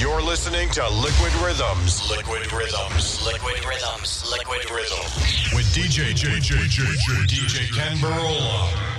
You're listening to Liquid Rhythms. Liquid Rhythms. Liquid Rhythms. Liquid Rhythms. With DJ J J J J DJ Kenn Burrola.